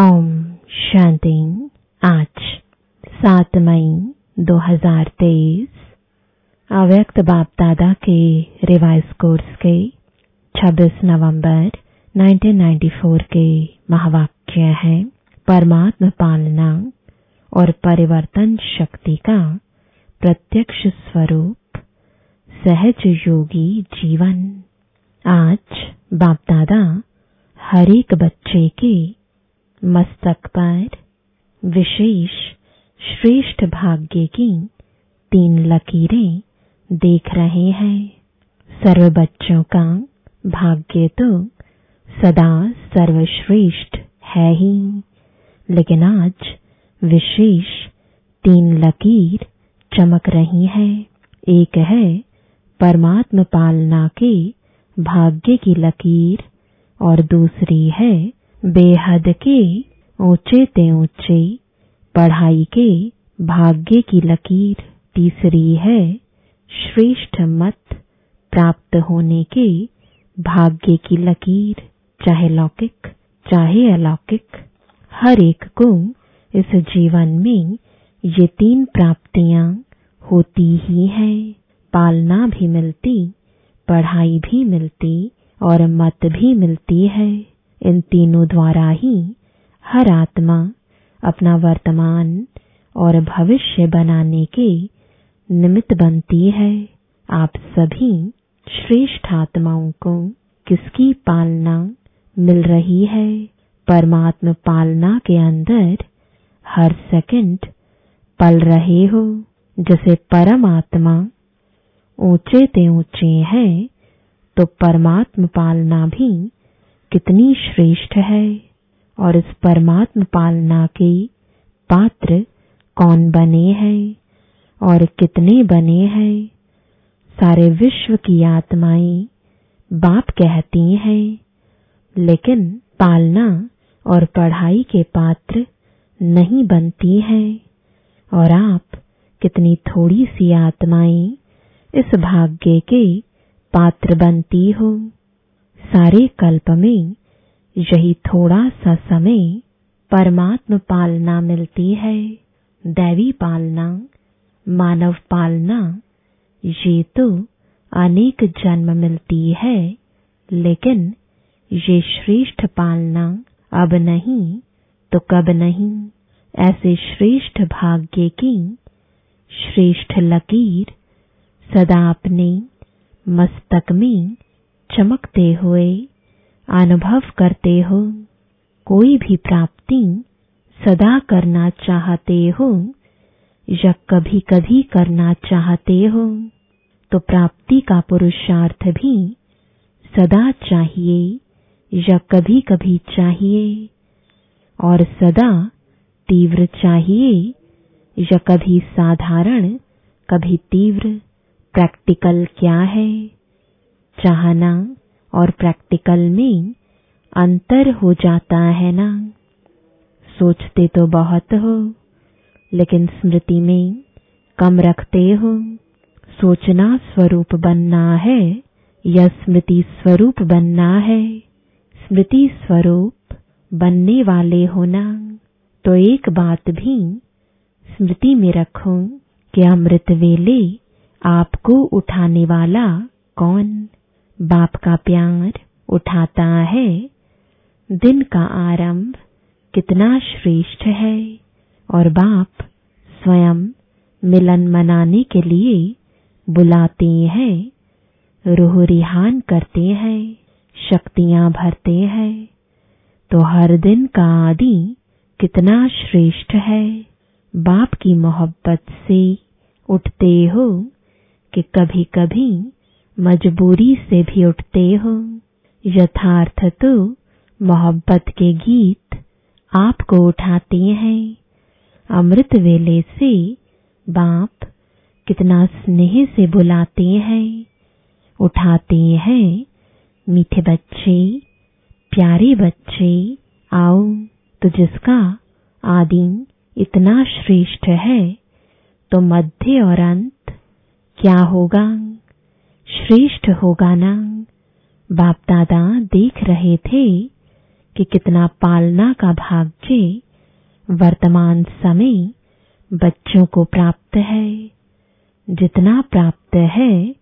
ओम शांति। आज सात मई 2023 अव्यक्त बाप दादा के रिवाइज कोर्स के 26 नवंबर 1994 के महावाक्य है। परमात्म पालना और परिवर्तन शक्ति का प्रत्यक्ष स्वरूप सहज योगी जीवन। आज बाप दादा हर एक बच्चे के मस्तक पर विशेष श्रेष्ठ भाग्य की तीन लकीरें देख रहे हैं। सर्व बच्चों का भाग्य तो सदा सर्वश्रेष्ठ है ही। लेकिन आज विशेष तीन लकीर चमक रही है। एक है परमात्म पालना के भाग्य की लकीर और दूसरी है बेहद के ऊँचे ते ऊँचे, पढ़ाई के भाग्य की लकीर तीसरी है, श्रेष्ठ मत प्राप्त होने के भाग्य की लकीर, चाहे लौकिक, चाहे अलौकिक। हर एक को इस जीवन में ये तीन प्राप्तियाँ होती ही हैं। पालना भी मिलती, पढ़ाई भी मिलती और मत भी मिलती है। इन तीनों द्वारा ही हर आत्मा अपना वर्तमान और भविष्य बनाने के निमित्त बनती है। आप सभी श्रेष्ठ आत्माओं को किसकी पालना मिल रही है? परमात्म पालना के अंदर हर सेकंड पल रहे हो, जैसे परम आत्मा ऊँचे ते ऊँचे हैं तो परमात्म पालना भी कितनी श्रेष्ठ है और इस परमात्म पालना के पात्र कौन बने हैं और कितने बने हैं। सारे विश्व की आत्माएँ बाप कहती हैं, लेकिन पालना और पढ़ाई के पात्र नहीं बनती हैं। और आप कितनी थोड़ी सी आत्माएँ इस भाग्य के पात्र बनती हो। सारे कल्प में, यही थोड़ा सा समय परमात्म पालना मिलती है, दैवी पालना, मानव पालना, ये तो अनेक जन्म मिलती है, लेकिन ये श्रेष्ठ पालना अब नहीं तो कब नहीं? ऐसे श्रेष्ठ भाग्य की श्रेष्ठ लकीर सदा अपने मस्तक में चमकते हुए, अनुभव करते हो, कोई भी प्राप्ति सदा करना चाहते हो, या कभी कभी करना चाहते हो तो प्राप्ति का पुरुषार्थ भी सदा चाहिए, या कभी कभी चाहिए, और सदा तीव्र चाहिए, या कभी साधारण, कभी तीव्र, प्रैक्टिकल क्या है। चाहना और प्रैक्टिकल में अंतर हो जाता है ना? सोचते तो बहुत हो, लेकिन स्मृति में कम रखते हो। सोचना स्वरूप बनना है या स्मृति स्वरूप बनना है? स्मृति स्वरूप बनने वाले होना तो एक बात भी स्मृति में रखो कि अमृत वेले आपको उठाने वाला कौन? बाप का प्यार उठाता है, दिन का आरंभ कितना श्रेष्ठ है। और बाप स्वयं मिलन मनाने के लिए बुलाते हैं, रूह रिहान करते हैं, शक्तियाँ भरते हैं। तो हर दिन का आदि कितना श्रेष्ठ है। बाप की मोहब्बत से उठते हो कि कभी कभी मजबूरी से भी उठते हो। यथार्थ तो मोहब्बत के गीत आपको उठाते हैं। अमृत वेले से बाप कितना स्नेह से बुलाते हैं। उठाते हैं, मीठे बच्चे, प्यारे बच्चे, आओ तो जिसका आदि इतना श्रेष्ठ है तो मध्य और अंत क्या होगा? श्रेष्ठ होगा ना बाप दादा देख रहे थे कि कितना पालना का भाग्य वर्तमान समय बच्चों को प्राप्त है। जितना प्राप्त है,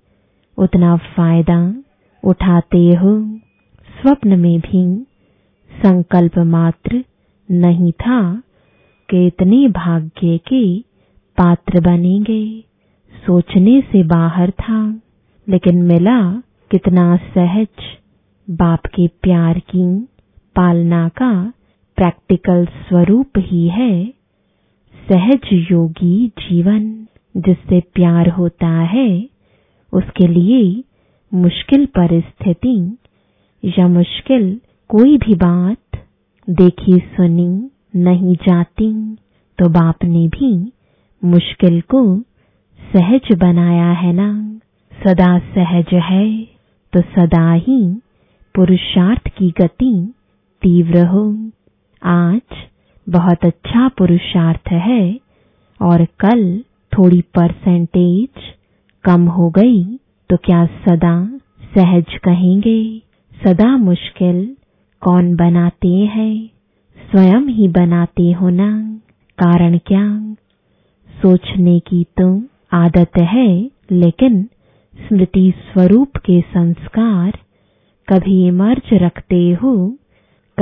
उतना फ़ायदा उठाते हो। स्वप्न में भी संकल्प मात्र नहीं था कि इतने भाग्य के पात्र बनेंगे। सोचने से बाहर था। लेकिन मिला कितना सहज, बाप के प्यार की पालना का प्रैक्टिकल स्वरूप ही है सहज योगी जीवन, जिससे प्यार होता है, उसके लिए मुश्किल परिस्थिति या मुश्किल कोई भी बात देखी सुनी नहीं जाती तो बाप ने भी मुश्किल को सहज बनाया है ना। सदा सहज है तो सदा ही पुरुषार्थ की गति तीव्र हो। आज बहुत अच्छा पुरुषार्थ है और कल थोड़ी परसेंटेज कम हो गई तो क्या सदा सहज कहेंगे? सदा मुश्किल कौन बनाते हैं? स्वयं ही बनाते हो ना, कारण क्या? सोचने की तो आदत है, लेकिन स्मृति स्वरूप के संस्कार, कभी मर्ज रखते हो,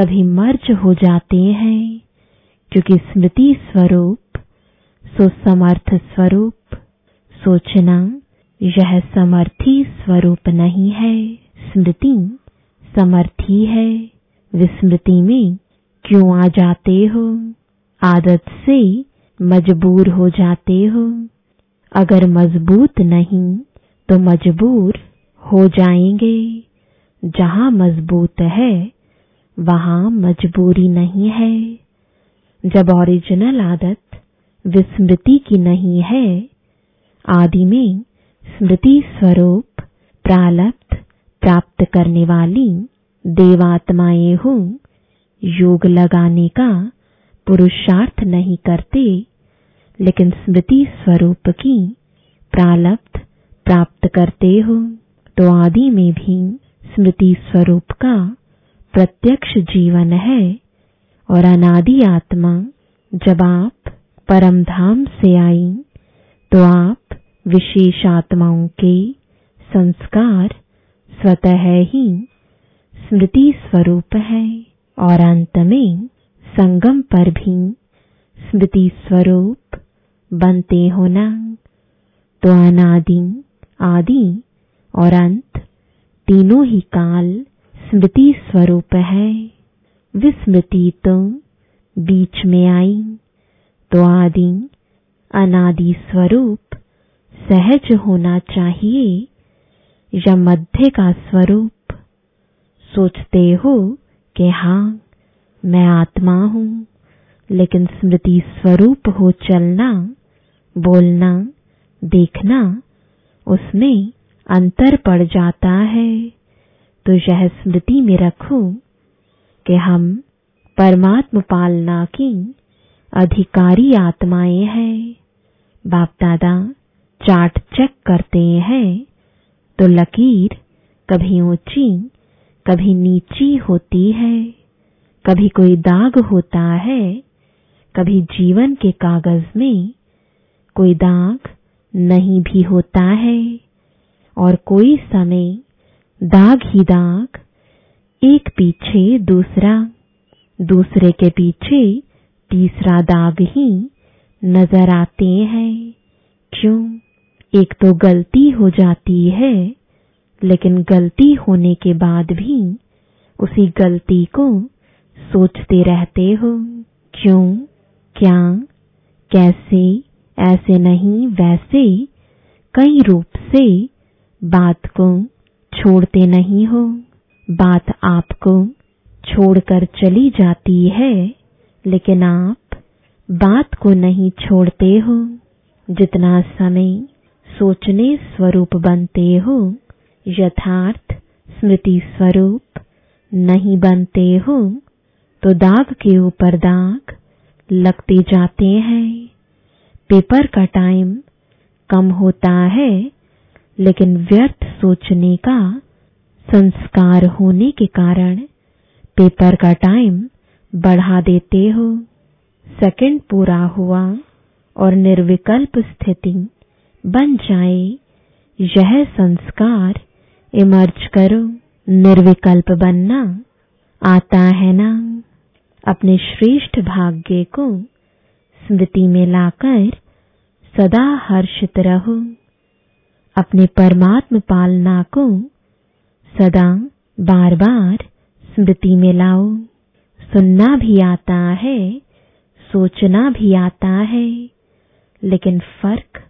कभी मर्ज हो जाते हैं। क्योंकि स्मृति स्वरूप, सो समर्थ स्वरूप, सोचना यह समर्थी स्वरूप नहीं है। स्मृति समर्थी है। विस्मृति में क्यों आ जाते हो? आदत से मजबूर हो जाते हो। अगर मज़बूत नहीं तो मजबूर हो जाएँगे। जहाँ मज़बूत है, वहाँ मजबूरी नहीं है। जब ओरिजिनल आदत विस्मृति की नहीं है, आदि में स्मृति स्वरूप प्रालब्ध प्राप्त करने वाली देवात्माएँ हो, योग लगाने का पुरुषार्थ नहीं करते, लेकिन स्मृति स्वरूप की प्रालब्ध प्राप्त करते हो तो आदि में भी स्मृति स्वरूप का प्रत्यक्ष जीवन है और अनादि आत्मा जब आप परम धाम से आई तो आप विशेष आत्माओं के संस्कार स्वतः ही स्मृति स्वरूप है और अंत में संगम पर भी स्मृति स्वरूप बनते होना तो अनादि आदि। और अंत, तीनों ही काल स्मृति स्वरूप है। विस्मृति तो बीच में आई। तो आदि, अनादि स्वरूप सहज होना चाहिए। या मध्य का स्वरूप, सोचते हो कि हाँ मैं आत्मा हूँ। लेकिन स्मृति स्वरूप हो चलना, बोलना, देखना उसमें अंतर पड़ जाता है। तो यह स्मृति में रखो कि हम परमात्म पालना की अधिकारी आत्माएँ हैं। बाप दादा चार्ट चेक करते हैं तो लकीर कभी ऊँची, कभी नीची होती है। कभी कोई दाग होता है, कभी जीवन के कागज़ में कोई दाग नहीं भी होता है। और कोई समय दाग ही दाग, एक पीछे दूसरा, दूसरे के पीछे तीसरा दाग ही नज़र आते हैं। क्यों? एक तो गलती हो जाती है, लेकिन गलती होने के बाद भी उसी गलती को सोचते रहते हो। क्यों? क्या? कैसे? ऐसे नहीं वैसे कई रूप से बात को छोड़ते नहीं हो। बात आपको छोड़कर चली जाती है, लेकिन आप बात को नहीं छोड़ते हो। जितना समय सोचने स्वरूप बनते हो, यथार्थ स्मृति स्वरूप नहीं बनते हो तो दाग के ऊपर दाग लगते जाते हैं। पेपर का टाइम कम होता है, लेकिन व्यर्थ सोचने का संस्कार होने के कारण पेपर का टाइम बढ़ा देते हो। सेकंड पूरा हुआ और निर्विकल्प स्थिति बन जाए, यह संस्कार इमर्ज करो। निर्विकल्प बनना आता है ना? अपने श्रेष्ठ भाग्य को स्मृति में लाकर सदा हर्षित रहो। अपने परमात्म पालना को सदा बार बार स्मृति में लाओ सुनना भी आता है, सोचना भी आता है, लेकिन फ़र्क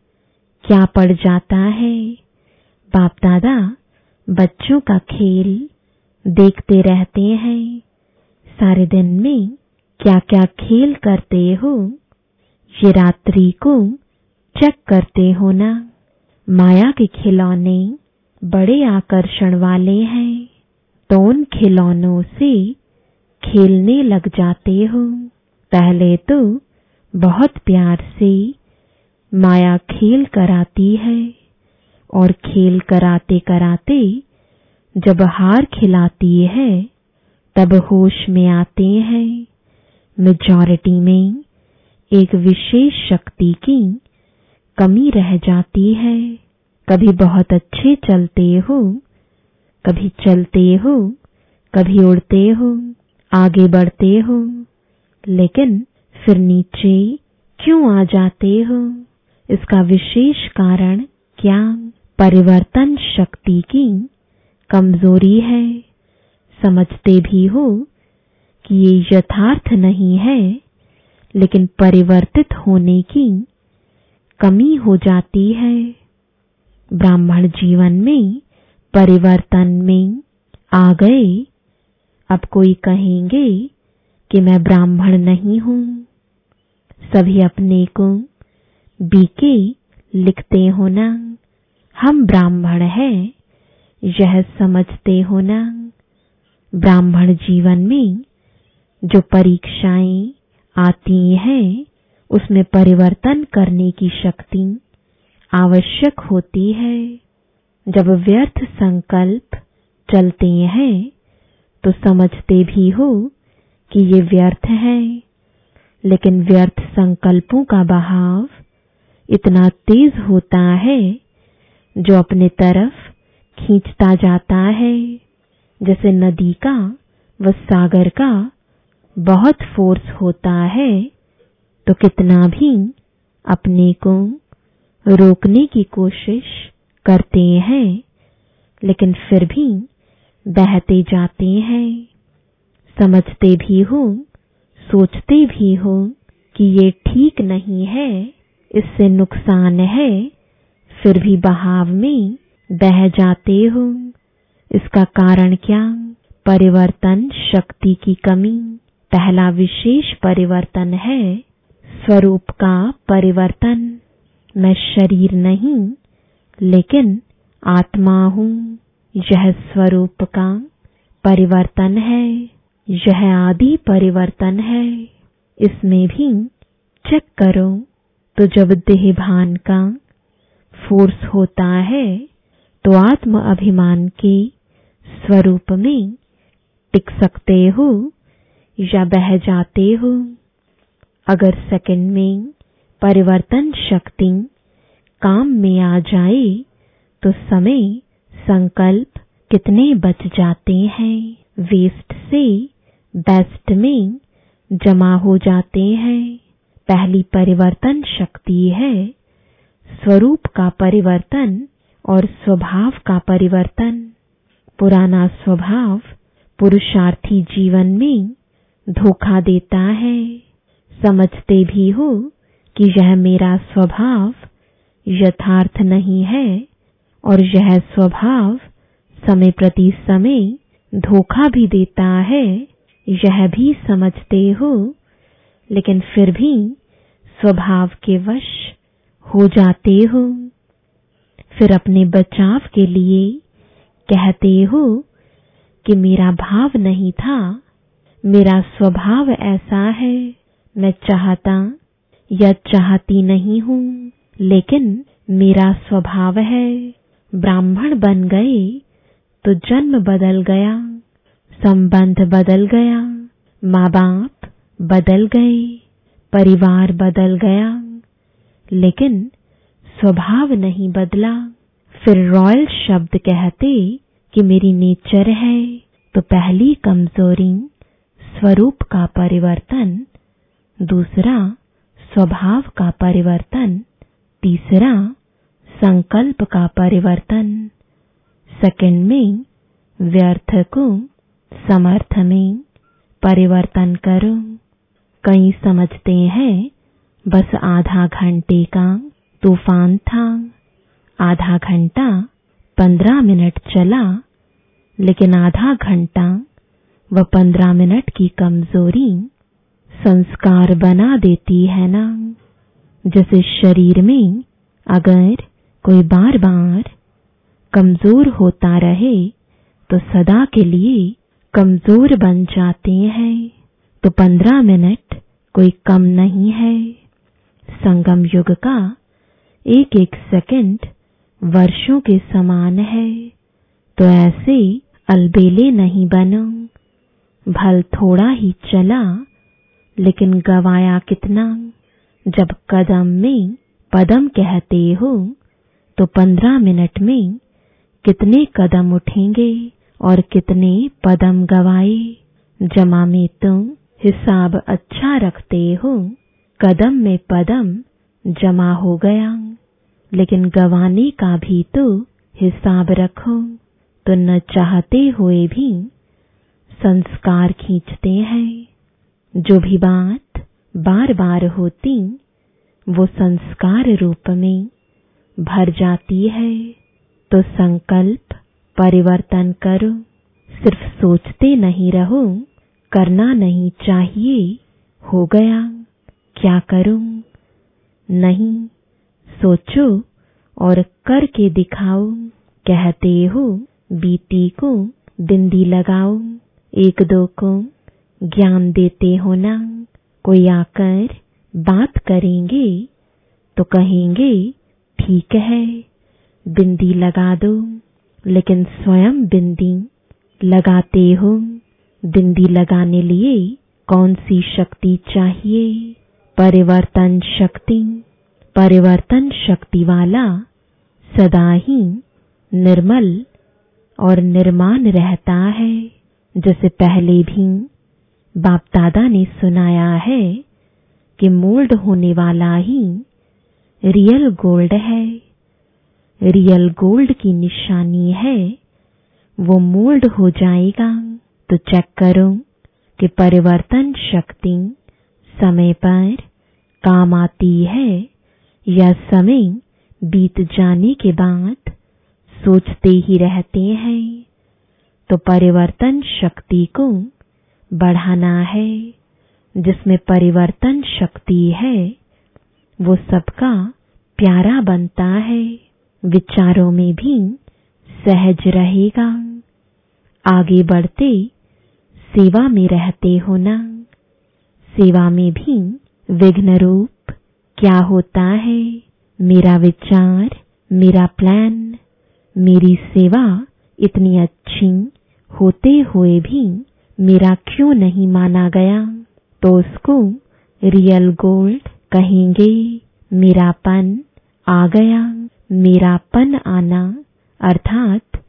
क्या पड़ जाता है? बाप दादा बच्चों का खेल देखते रहते हैं। सारे दिन में क्या क्या खेल करते हो? ये रात्रि को चेक करते हो ना? माया के खिलौने बड़े आकर्षण वाले हैं। तो उन खिलौनों से खेलने लग जाते हो। पहले तो बहुत प्यार से माया खेल कराती है और खेल कराते कराते जब हार खिलाती है, तब होश में आते हैं। मेजॉरिटी में एक विशेष शक्ति की कमी रह जाती है। कभी बहुत अच्छे चलते हो, कभी चलते हो, कभी उड़ते हो, आगे बढ़ते हो, लेकिन फिर नीचे क्यों आ जाते हो? इसका विशेष कारण क्या? परिवर्तन शक्ति की कमज़ोरी है। समझते भी हो कि ये यथार्थ नहीं है, लेकिन परिवर्तित होने की कमी हो जाती है। ब्राह्मण जीवन में, परिवर्तन में आ गए। अब कोई कहेंगे कि मैं ब्राह्मण नहीं हूँ। सभी अपने को बीके लिखते हो ना। हम ब्राह्मण हैं, यह समझते हो ना। ब्राह्मण जीवन में जो परीक्षाएँ आती हैं उसमें परिवर्तन करने की शक्ति आवश्यक होती है। जब व्यर्थ संकल्प चलते हैं तो समझते भी हो कि ये व्यर्थ है। लेकिन व्यर्थ संकल्पों का बहाव इतना तेज होता है जो अपने तरफ़ खींचता जाता है। जैसे नदी का व सागर का बहुत फोर्स होता है। तो कितना भी अपने को रोकने की कोशिश करते हैं, लेकिन फिर भी बहते जाते हैं, समझते भी हो, सोचते भी हो कि ये ठीक नहीं है, इससे नुकसान है, फिर भी बहाव में बह जाते हो। इसका कारण क्या? परिवर्तन शक्ति की कमी। पहला विशेष परिवर्तन है स्वरूप का परिवर्तन। मैं शरीर नहीं, लेकिन आत्मा हूँ। यह स्वरूप का परिवर्तन है। यह आदि परिवर्तन है। इसमें भी चेक करो। तो जब देह भान का फोर्स होता है तो आत्म अभिमान के स्वरूप में टिक सकते हो या बह जाते हो। अगर सेकंड में परिवर्तन शक्ति काम में आ जाए तो समय संकल्प कितने बच जाते हैं? वेस्ट से बेस्ट में जमा हो जाते हैं। पहली परिवर्तन शक्ति है स्वरूप का परिवर्तन और स्वभाव का परिवर्तन। पुराना स्वभाव पुरुषार्थी जीवन में धोखा देता है। समझते भी हो कि यह मेरा स्वभाव यथार्थ नहीं है और यह स्वभाव समय प्रति समय धोखा भी देता है, यह भी समझते हो। लेकिन फिर भी स्वभाव के वश हो जाते हो। फिर अपने बचाव के लिए कहते हो कि मेरा भाव नहीं था, मेरा स्वभाव ऐसा है। मैं चाहता, या चाहती नहीं हूँ, लेकिन मेरा स्वभाव है। ब्राह्मण बन गए तो जन्म बदल गया, संबंध बदल गया माँ बाप बदल गए, परिवार बदल गया, लेकिन स्वभाव नहीं बदला। फिर रॉयल शब्द कहते कि मेरी नेचर है तो पहली कमज़ोरी स्वरूप का परिवर्तन दूसरा, स्वभाव का परिवर्तन। तीसरा, संकल्प का परिवर्तन। सेकंड में व्यर्थ को समर्थ में परिवर्तन करो। कई समझते हैं, बस आधा घंटे का तूफ़ान था। आधा घंटा, पंद्रह मिनट चला, लेकिन आधा घंटा व पंद्रह मिनट की कमज़ोरी संस्कार बना देती है ना। जैसे शरीर में अगर कोई बार बार कमज़ोर होता रहे तो सदा के लिए कमज़ोर बन जाते हैं। तो पंद्रह मिनट कोई कम नहीं है। संगम युग का एक एक सेकंड वर्षों के समान है। तो ऐसे अलबेले नहीं बनो। भल थोड़ा ही चला लेकिन गवाया कितना? जब कदम में पदम कहते हो तो पंद्रह मिनट में कितने कदम उठेंगे और कितने पदम गवाए? जमा में तुम हिसाब अच्छा रखते हो, कदम में पदम जमा हो गया। लेकिन गवाने का भी तो हिसाब रखो तो न चाहते हुए भी संस्कार खींचते हैं। जो भी बात बार बार होती, वो संस्कार रूप में भर जाती है। तो संकल्प परिवर्तन करो। सिर्फ़ सोचते नहीं रहो। करना नहीं चाहिए। हो गया। क्या करूँ? नहीं। सोचो और करके दिखाओ। कहते हो, बीती को बिंदी लगाओ। एक दो को ज्ञान देते हो ना? कोई आकर बात करेंगे तो कहेंगे, ठीक है, बिंदी लगा दो, लेकिन स्वयं बिंदी लगाते हो। बिंदी लगाने लिए कौन सी शक्ति चाहिए? परिवर्तन शक्ति परिवर्तन शक्ति वाला सदा ही निर्मल और निर्माण रहता है, जैसे पहले भी बाप दादा ने सुनाया है कि मोल्ड होने वाला ही रियल गोल्ड है। रियल गोल्ड की निशानी है, वो मोल्ड हो जाएगा। तो चेक करो कि परिवर्तन शक्ति समय पर काम आती है या समय बीत जाने के बाद सोचते ही रहते हैं। तो परिवर्तन शक्ति को बढ़ाना है, जिसमें परिवर्तन शक्ति है, वो सबका प्यारा बनता है, विचारों में भी सहज रहेगा। आगे बढ़ते सेवा में रहते हो ना। सेवा में भी विघ्न रूप क्या होता है? मेरा विचार, मेरा प्लान, मेरी सेवा इतनी अच्छी होते हुए भी मेरा क्यों नहीं माना गया? तो उसको रियल गोल्ड कहेंगे मेरापन आ गया। मेरापन आना, अर्थात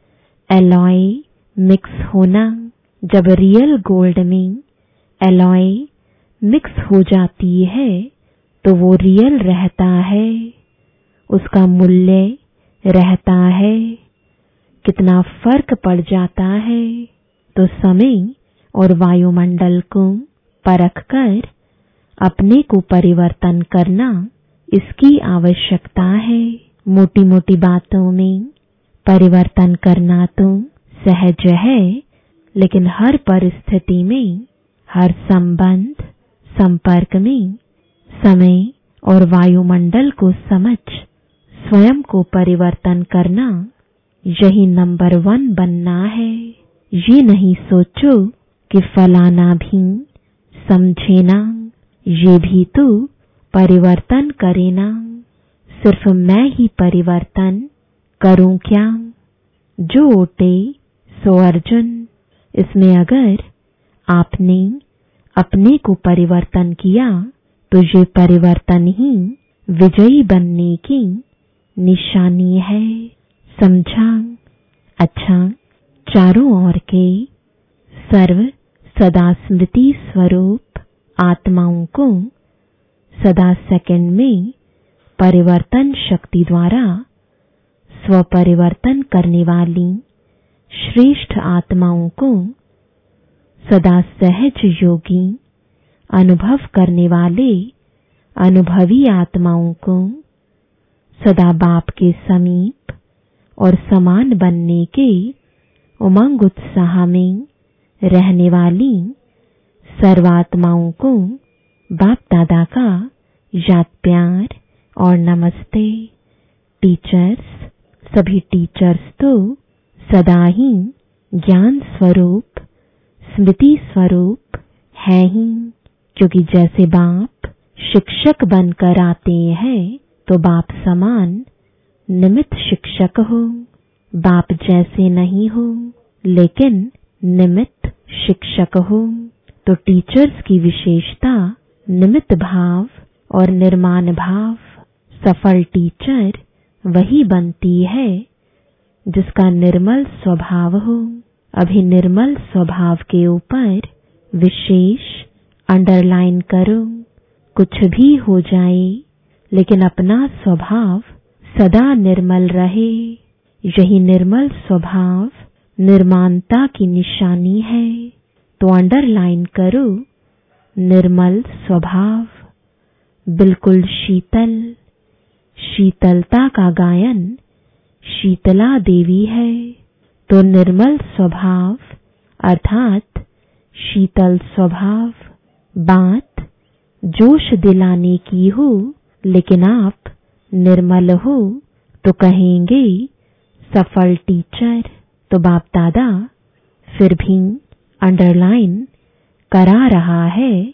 एलॉय मिक्स होना। जब रियल गोल्ड में एलॉय मिक्स हो जाती है तो वो रियल रहता है। उसका मूल्य रहता है। कितना फ़र्क पड़ जाता है। तो समय और वायुमंडल को परखकर अपने को परिवर्तन करना इसकी आवश्यकता है। मोटी मोटी बातों में परिवर्तन करना तो सहज है, लेकिन हर परिस्थिति में, हर संबंध, संपर्क में, समय और वायुमंडल को समझ, स्वयं को परिवर्तन करना यही नंबर वन बनना है। ये नहीं सोचो कि फलाना भी समझे ना, ये भी तो परिवर्तन करे ना। सिर्फ़ मैं ही परिवर्तन करूँ क्या? जो ओटे, सो अर्जुन। इसमें अगर आपने अपने को परिवर्तन किया तो ये परिवर्तन ही विजयी बनने की निशानी है। समझा? अच्छा चारों ओर के सर्व सदा स्मृति स्वरूप आत्माओं को सदा सेकंड में परिवर्तन शक्ति द्वारा स्वपरिवर्तन करने वाली श्रेष्ठ आत्माओं को सदा सहज योगी अनुभव करने वाले अनुभवी आत्माओं को सदा बाप के समीप और समान बनने के उमंग उत्साह में रहने वाली सर्वात्माओं को बाप दादा का याद प्यार और नमस्ते। टीचर्स, सभी टीचर्स तो सदा ही ज्ञान स्वरूप, स्मृति स्वरूप है ही। क्योंकि जैसे बाप शिक्षक बनकर आते हैं तो बाप समान निमित शिक्षक हो। बाप जैसे नहीं हो, लेकिन निमित शिक्षक हो तो टीचर्स की विशेषता निमित भाव और निर्माण भाव। सफल टीचर वही बनती है जिसका निर्मल स्वभाव हो। अभी निर्मल स्वभाव के ऊपर विशेष अंडरलाइन करो। कुछ भी हो जाए, लेकिन अपना स्वभाव सदा निर्मल रहे। यही निर्मल स्वभाव निर्माणता की निशानी है। तो अंडरलाइन करो, निर्मल स्वभाव, बिल्कुल शीतल। शीतलता का गायन शीतला देवी है। तो निर्मल स्वभाव, अर्थात शीतल स्वभाव, बात जोश दिलाने की हो, लेकिन आप निर्मल हो तो कहेंगे, सफल टीचर तो बाप दादा फिर भी अंडरलाइन करा रहा है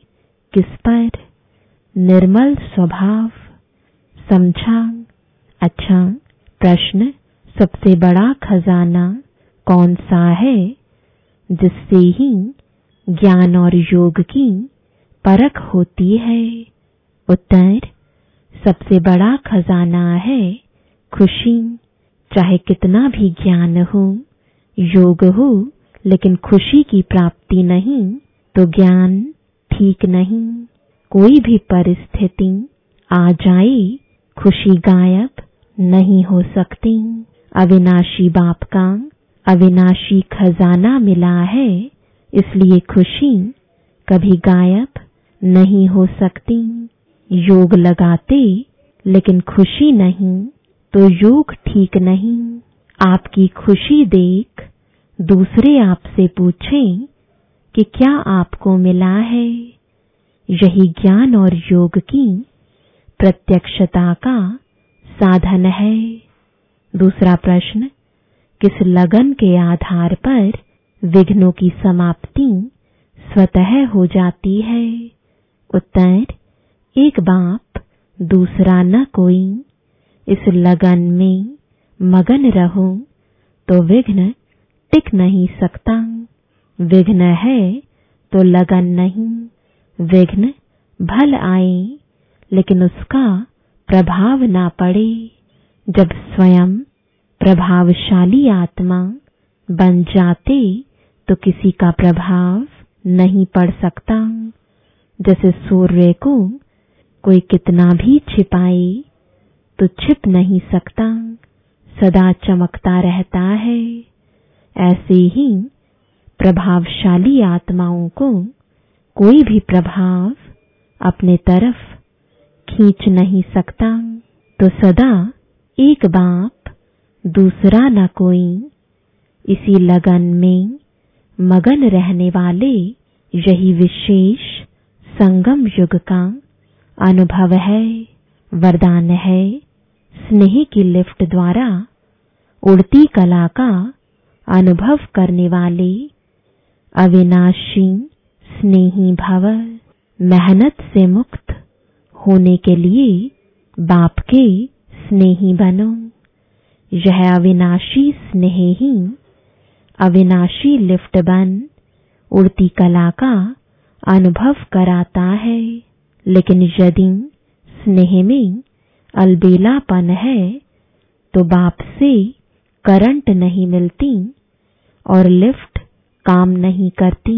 किस पर? निर्मल स्वभाव समझा अच्छा प्रश्न, सबसे बड़ा खजाना कौन सा है? जिससे ही ज्ञान और योग की परख होती है। उत्तर, सबसे बड़ा खजाना है खुशी, चाहे कितना भी ज्ञान हो। योग हो, लेकिन खुशी की प्राप्ति नहीं तो ज्ञान ठीक नहीं। कोई भी परिस्थिति आ जाए, खुशी गायब नहीं हो सकती। अविनाशी बाप का अविनाशी खजाना मिला है, इसलिए खुशी कभी गायब नहीं हो सकती। योग लगाते, लेकिन खुशी नहीं तो योग ठीक नहीं। आपकी खुशी देख दूसरे आपसे पूछें कि क्या आपको मिला है। यही ज्ञान और योग की प्रत्यक्षता का साधन है। दूसरा प्रश्न, किस लगन के आधार पर विघ्नों की समाप्ति स्वतः हो जाती है? उत्तर, एक बाप दूसरा न कोई। इस लगन में मगन रहो तो विघ्न टिक नहीं सकता। विघ्न है तो लगन नहीं। विघ्न भल आए, लेकिन उसका प्रभाव ना पड़े। जब स्वयं प्रभावशाली आत्मा बन जाते तो किसी का प्रभाव नहीं पड़ सकता। जैसे सूर्य को कोई कितना भी छिपाए तो छिप नहीं सकता। सदा चमकता रहता है। ऐसे ही प्रभावशाली आत्माओं को कोई भी प्रभाव अपने तरफ़ खींच नहीं सकता। तो सदा एक बाप, दूसरा न कोई। इसी लगन में मगन रहने वाले यही विशेष संगम युग का अनुभव है, वरदान है। स्नेह की लिफ्ट द्वारा उड़ती कला का अनुभव करने वाले अविनाशी स्नेही भव मेहनत से मुक्त होने के लिए बाप के स्नेही बनो। यह अविनाशी स्नेह ही अविनाशी लिफ्ट बन उड़ती कला का अनुभव कराता है। लेकिन यदि स्नेह में अलबेलापन है तो बाप से करंट नहीं मिलती और लिफ्ट काम नहीं करती,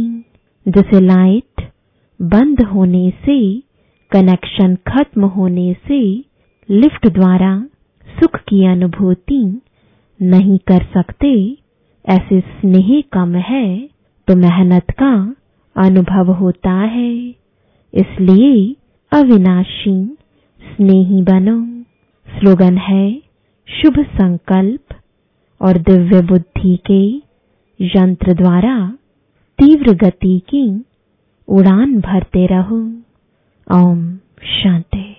जैसे लाइट बंद होने से, कनेक्शन खत्म होने से लिफ्ट द्वारा सुख की अनुभूति नहीं कर सकते, ऐसे स्नेह कम है तो मेहनत का अनुभव होता है, इसलिए अविनाशी स्नेही बनो। स्लोगन है, शुभ संकल्प और दिव्य बुद्धि के यंत्र द्वारा तीव्र गति की उड़ान भरते रहो। ओम शांति।